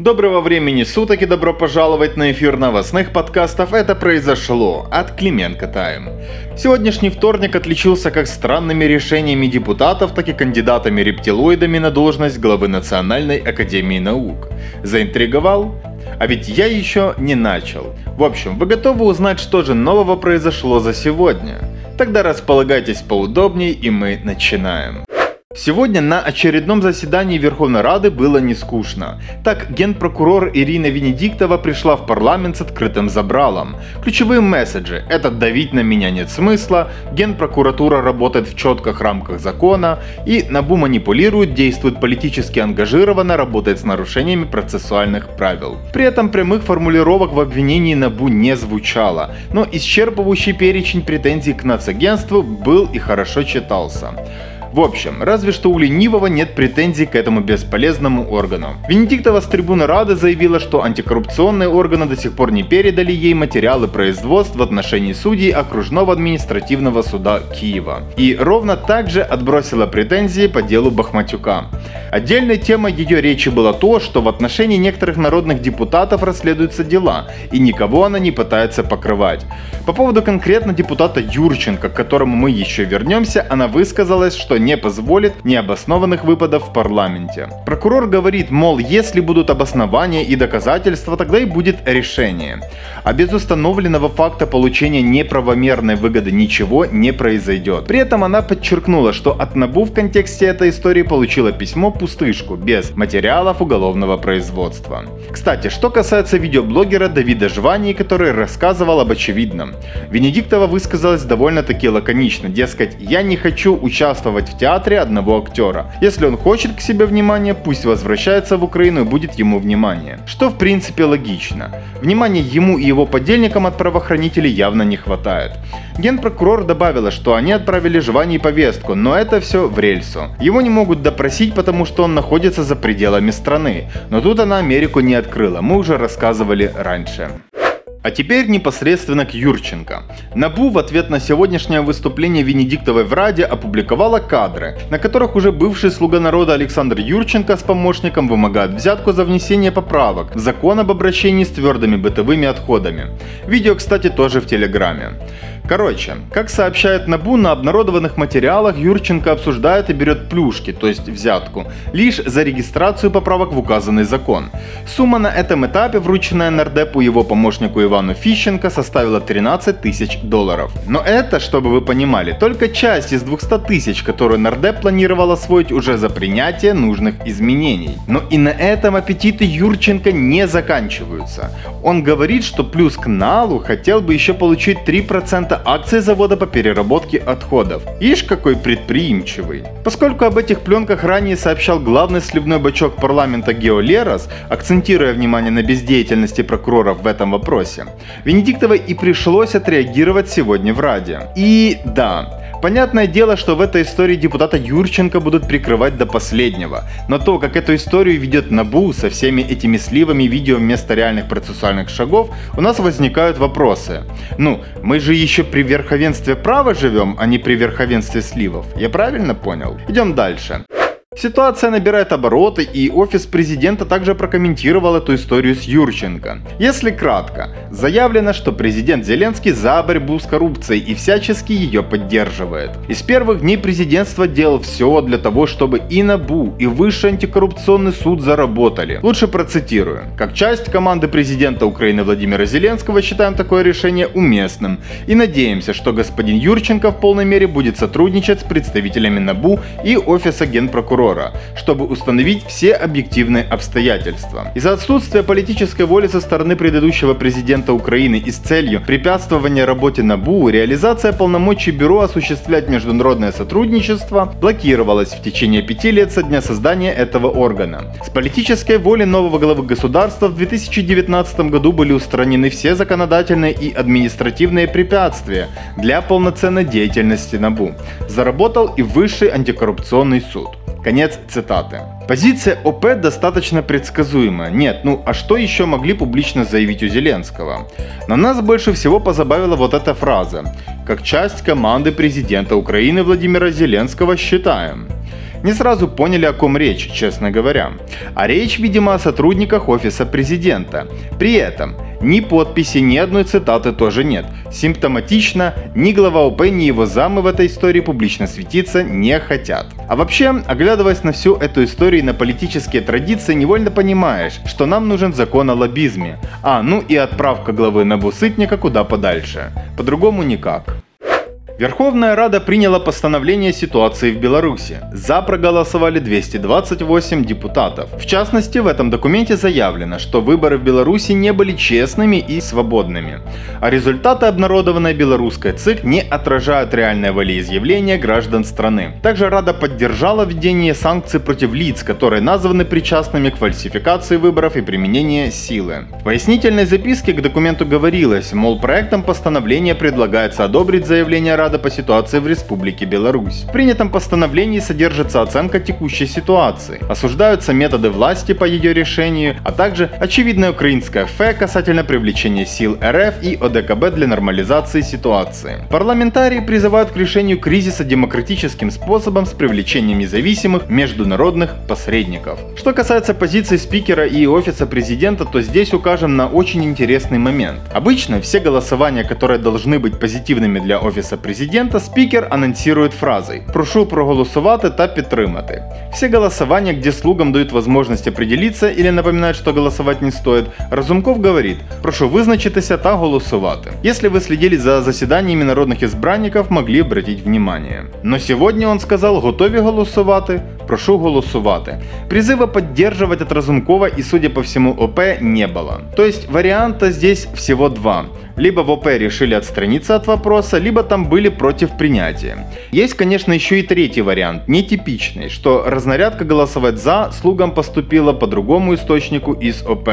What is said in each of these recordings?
Доброго времени суток и добро пожаловать на эфир новостных подкастов «Это произошло» от Клименко Тайм. Сегодняшний вторник отличился как странными решениями депутатов, так и кандидатами-рептилоидами на должность главы Национальной Академии Наук. Заинтриговал? А ведь я еще не начал. В общем, вы готовы узнать, что же нового произошло за сегодня? Тогда располагайтесь поудобнее и мы начинаем. Сегодня на очередном заседании Верховной Рады было не скучно. Так, генпрокурор Ирина Венедиктова пришла в парламент с открытым забралом. Ключевые месседжи – это давить на меня нет смысла, генпрокуратура работает в четких рамках закона и НАБУ манипулирует, действует политически ангажированно, работает с нарушениями процессуальных правил. При этом прямых формулировок в обвинении НАБУ не звучало, но исчерпывающий перечень претензий к нацагентству был и хорошо читался. В общем, разве что у ленивого нет претензий к этому бесполезному органу. Венедиктова с трибуны Рады заявила, что антикоррупционные органы до сих пор не передали ей материалы производств в отношении судей окружного административного суда Киева. И ровно так же отбросила претензии по делу Бахматюка. Отдельной темой ее речи было то, что в отношении некоторых народных депутатов расследуются дела, и никого она не пытается покрывать. По поводу конкретно депутата Юрченко, к которому мы еще вернемся, она высказалась, что не позволит необоснованных выпадов в парламенте. Прокурор говорит, мол, если будут обоснования и доказательства, тогда и будет решение. А без установленного факта получения неправомерной выгоды ничего не произойдет. При этом она подчеркнула, что от НАБУ в контексте этой истории получила письмо-пустышку без материалов уголовного производства. Кстати, что касается видеоблогера Давида Жвании, который рассказывал об очевидном. Венедиктова высказалась довольно-таки лаконично, дескать, я не хочу участвовать в театре одного актера. Если он хочет к себе внимания, пусть возвращается в Украину и будет ему внимание. Что в принципе логично. Внимания ему и его подельникам от правоохранителей явно не хватает. Генпрокурор добавила, что они отправили Жвании повестку, но это все в рельсу. Его не могут допросить, потому что он находится за пределами страны. Но тут она Америку не открыла, мы уже рассказывали раньше. А теперь непосредственно к Юрченко. НАБУ в ответ на сегодняшнее выступление Венедиктовой в Раде опубликовала кадры, на которых уже бывший слуга народа Александр Юрченко с помощником вымогает взятку за внесение поправок в закон об обращении с твердыми бытовыми отходами. Видео, кстати, тоже в Телеграме. Короче, как сообщает НАБУ, на обнародованных материалах Юрченко обсуждает и берет плюшки, то есть взятку, лишь за регистрацию поправок в указанный закон. Сумма на этом этапе, врученная нардепу его помощнику Ивану Фищенко, составила 13 тысяч долларов. Но это, чтобы вы понимали, только часть из 200 тысяч, которую нардеп планировал освоить уже за принятие нужных изменений. Но и на этом аппетиты Юрченко не заканчиваются. Он говорит, что плюс к налу хотел бы еще получить 3% акции завода по переработке отходов. Ишь какой предприимчивый. Поскольку об этих пленках ранее сообщал главный сливной бачок парламента Гео Лерос, акцентируя внимание на бездеятельности прокуроров в этом вопросе, Венедиктовой и пришлось отреагировать сегодня в Раде. И да, Понятное дело, что в этой истории депутата Юрченко будут прикрывать до последнего. Но то, как эту историю ведет НАБУ со всеми этими сливами видео вместо реальных процессуальных шагов, у нас возникают вопросы. Ну, мы же еще при верховенстве права живем, а не при верховенстве сливов. Я правильно понял? Идем дальше. Ситуация набирает обороты, и офис президента также прокомментировал эту историю с Юрченко. Если кратко, заявлено, что президент Зеленский за борьбу с коррупцией и всячески ее поддерживает. Из первых дней президентства делал все для того, чтобы и НАБУ, и Высший антикоррупционный суд заработали. Лучше процитирую. Как часть команды президента Украины Владимира Зеленского считаем такое решение уместным и надеемся, что господин Юрченко в полной мере будет сотрудничать с представителями НАБУ и Офиса Генпрокурора прокурора, чтобы установить все объективные обстоятельства. Из-за отсутствия политической воли со стороны предыдущего президента Украины и с целью препятствования работе НАБУ, реализация полномочий бюро осуществлять международное сотрудничество блокировалась в течение пяти лет со дня создания этого органа. С политической воли нового главы государства в 2019 году были устранены все законодательные и административные препятствия для полноценной деятельности НАБУ. Заработал и Высший антикоррупционный суд. Конец цитаты. Позиция ОП достаточно предсказуема. Нет, ну а что еще могли публично заявить у Зеленского? На нас больше всего позабавила вот эта фраза. Как часть команды президента Украины Владимира Зеленского считаем. Не сразу поняли, о ком речь, честно говоря. А речь, видимо, о сотрудниках офиса президента. При этом ни подписи, ни одной цитаты тоже нет. Симптоматично, ни глава ОП, ни его замы в этой истории публично светиться не хотят. А вообще, оглядываясь на всю эту историю и на политические традиции, невольно понимаешь, что нам нужен закон о лоббизме. А, ну и отправка главы Набусытника куда подальше. По-другому никак. Верховная Рада приняла постановление ситуации в Беларуси. За проголосовали 228 депутатов. В частности, в этом документе заявлено, что выборы в Беларуси не были честными и свободными. А результаты, обнародованные белорусской ЦИК, не отражают реальное волеизъявление граждан страны. Также Рада поддержала введение санкций против лиц, которые названы причастными к фальсификации выборов и применению силы. В пояснительной записке к документу говорилось, мол, проектом постановления предлагается одобрить заявление Рады доклада по ситуации в Республике Беларусь. В принятом постановлении содержится оценка текущей ситуации. Осуждаются методы власти по ее решению, а также очевидная украинская фе касательно привлечения сил РФ и ОДКБ для нормализации ситуации. Парламентарии призывают к решению кризиса демократическим способом с привлечением независимых международных посредников. Что касается позиции спикера и офиса президента, то здесь укажем на очень интересный момент. Обычно все голосования, которые должны быть позитивными для офиса президента, президента спікер анонсирует фразой «Прошу проголосувати та підтримати». Все голосования, где слугам дают возможность определиться или напоминают, что голосовать не стоит, Разумков говорит «Прошу визначитися та голосувати». Если вы следили за заседаниями народных избранников, могли обратить внимание. Но сегодня он сказал «Готові голосувати? Прошу голосувати». Призыва поддерживать от Разумкова и, судя по всему, ОП не было. То есть варианта здесь всего два. Либо в ОП решили отстраниться от вопроса, либо там были против принятия. Есть, конечно, еще и третий вариант, нетипичный, что разнарядка голосовать за слугам поступила по другому источнику из ОП.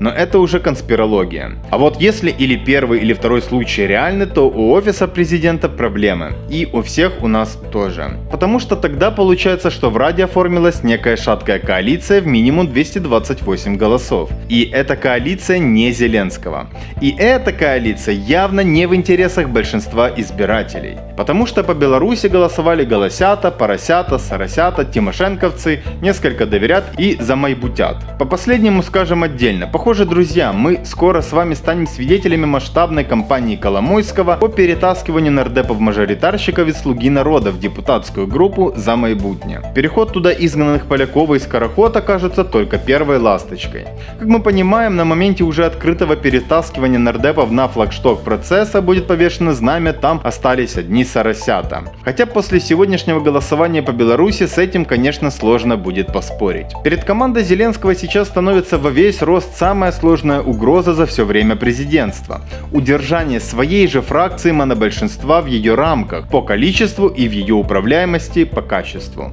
Но это уже конспирология. А вот если или первый, или второй случай реальны, то у офиса президента проблемы. И у всех у нас тоже. Потому что тогда получается, что в Раде оформилась некая шаткая коалиция в минимум 228 голосов. И эта коалиция не Зеленского. И эта коалиция коалиция явно не в интересах большинства избирателей. Потому что по Беларуси голосовали голосята, поросята, соросята, тимошенковцы, несколько доверят и замайбутят. По последнему скажем отдельно. Похоже, друзья, мы скоро с вами станем свидетелями масштабной кампании Коломойского по перетаскиванию нардепов-мажоритарщиков из «Слуги народа» в депутатскую группу за майбутнє. Переход туда изгнанных Полякова и Скороход окажется только первой ласточкой. Как мы понимаем, на моменте уже открытого перетаскивания нардепов на флагшток процесса будет повешено знамя, там остались одни соросята. Хотя после сегодняшнего голосования по Беларуси с этим, конечно, сложно будет поспорить. Перед командой Зеленского сейчас становится во весь рост самая сложная угроза за все время президентства. Удержание своей же фракции монобольшинства в ее рамках по количеству и в ее управляемости по качеству.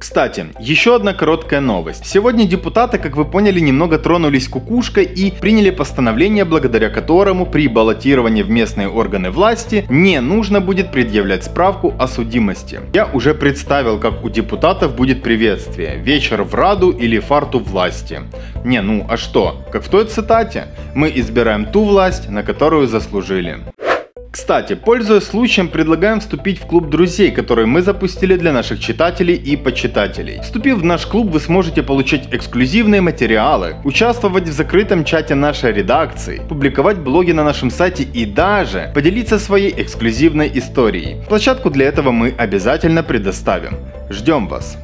Кстати, еще одна короткая новость. Сегодня депутаты, как вы поняли, немного тронулись кукушкой и приняли постановление, благодаря которому при баллотировании в местные органы власти не нужно будет предъявлять справку о судимости. Я уже представил, как у депутатов будет приветствие. Вечер в Раду или фарту власти. Не, ну а что? Как в той цитате. Мы избираем ту власть, на которую заслужили. Кстати, пользуясь случаем, предлагаем вступить в клуб друзей, который мы запустили для наших читателей и почитателей. Вступив в наш клуб, вы сможете получить эксклюзивные материалы, участвовать в закрытом чате нашей редакции, публиковать блоги на нашем сайте и даже поделиться своей эксклюзивной историей. Площадку для этого мы обязательно предоставим. Ждем вас!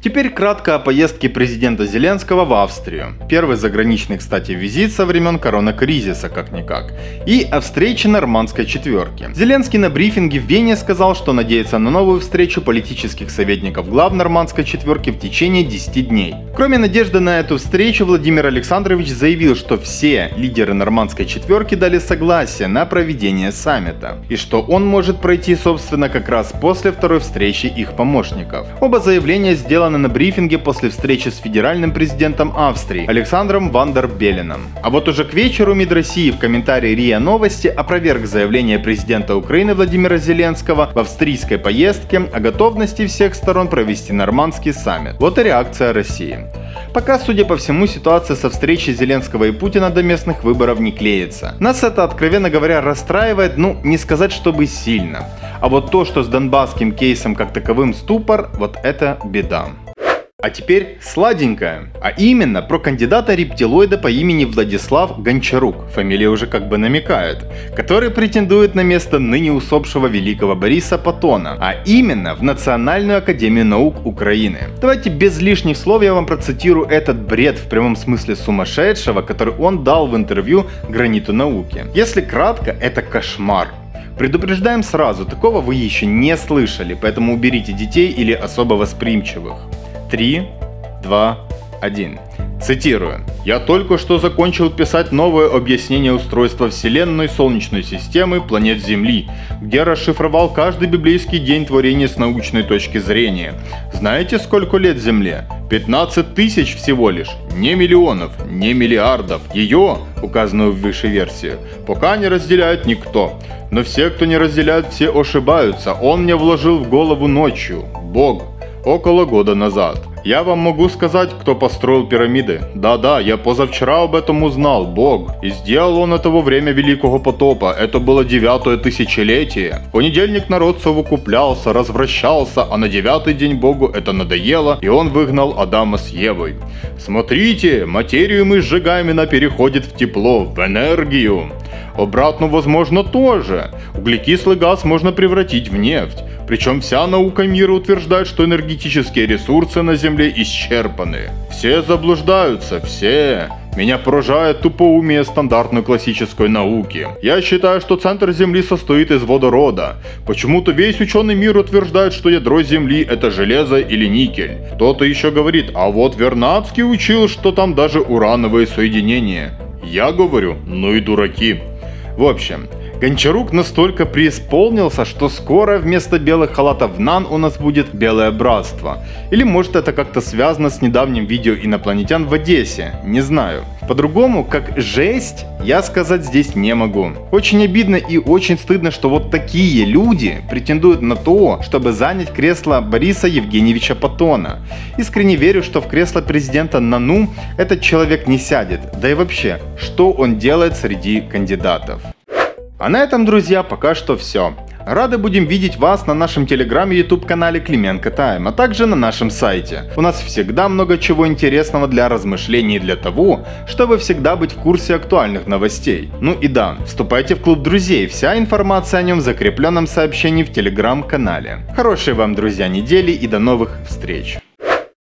Теперь кратко о поездке президента Зеленского в Австрию. Первый заграничный, кстати, визит со времен коронакризиса, как-никак. И о встрече нормандской четверки. Зеленский на брифинге в Вене сказал, что надеется на новую встречу политических советников глав нормандской четверки в течение 10 дней. Кроме надежды на эту встречу, Владимир Александрович заявил, что все лидеры нормандской четверки дали согласие на проведение саммита. И что он может пройти, собственно, как раз после второй встречи их помощников. Оба заявления сделаны сделаны на брифинге после встречи с федеральным президентом Австрии Александром Вандер Беленом. А вот уже к вечеру МИД России в комментарии РИА Новости опроверг заявление президента Украины Владимира Зеленского в австрийской поездке о готовности всех сторон провести нормандский саммит. Вот и реакция России. Пока, судя по всему, ситуация со встречей Зеленского и Путина до местных выборов не клеится. Нас это, откровенно говоря, расстраивает, ну, не сказать, чтобы сильно. А вот то, что с донбасским кейсом как таковым ступор, вот это беда. А теперь сладенькое, а именно про кандидата рептилоида по имени Владислав Гончарук, фамилия уже как бы намекает, который претендует на место ныне усопшего великого Бориса Патона, а именно в Национальную Академию Наук Украины. Давайте без лишних слов я вам процитирую этот бред в прямом смысле сумасшедшего, который он дал в интервью Граниту науки. Если кратко, это кошмар. Предупреждаем сразу, такого вы еще не слышали, поэтому уберите детей или особо восприимчивых. 3, 2, 1. Цитирую. «Я только что закончил писать новое объяснение устройства Вселенной, Солнечной системы, планет Земли, где расшифровал каждый библейский день творения с научной точки зрения. Знаете, сколько лет Земле? 15 тысяч всего лишь. Не миллионов, не миллиардов. Ее, указанную в высшей версии, пока не разделяет никто. Но все, кто не разделяет, все ошибаются. Он мне вложил в голову ночью. Бог около года назад. Я вам могу сказать, кто построил пирамиды. Да-да, я позавчера об этом узнал, Бог. И сделал он это во время Великого потопа. Это было девятое тысячелетие. В понедельник народ совокуплялся, развращался, а на девятый день Богу это надоело, и он выгнал Адама с Евой. Смотрите, материю мы сжигаем, и она переходит в тепло, в энергию. Обратно возможно тоже. Углекислый газ можно превратить в нефть. Причем вся наука мира утверждает, что энергетические ресурсы на Земле исчерпаны. Все заблуждаются, все. Меня поражает тупоумие стандартной классической науки. Я считаю, что центр Земли состоит из водорода. Почему-то весь ученый мир утверждает, что ядро Земли это железо или никель. Кто-то еще говорит, а вот Вернадский учил, что там даже урановые соединения. Я говорю, ну и дураки. В общем, Гончарук настолько преисполнился, что скоро вместо белых халатов НАН у нас будет белое братство. Или может это как-то связано с недавним видео инопланетян в Одессе, не знаю. По-другому, как жесть, я сказать здесь не могу. Очень обидно и очень стыдно, что вот такие люди претендуют на то, чтобы занять кресло Бориса Евгеньевича Патона. Искренне верю, что в кресло президента Нану этот человек не сядет. Да и вообще, что он делает среди кандидатов? А на этом, друзья, пока что все. Рады будем видеть вас на нашем телеграме и YouTube канале Клименко Тайм, а также на нашем сайте. У нас всегда много чего интересного для размышлений и для того, чтобы всегда быть в курсе актуальных новостей. Ну и да, вступайте в клуб друзей, вся информация о нем в закрепленном сообщении в телеграм-канале. Хорошей вам, друзья, недели и до новых встреч!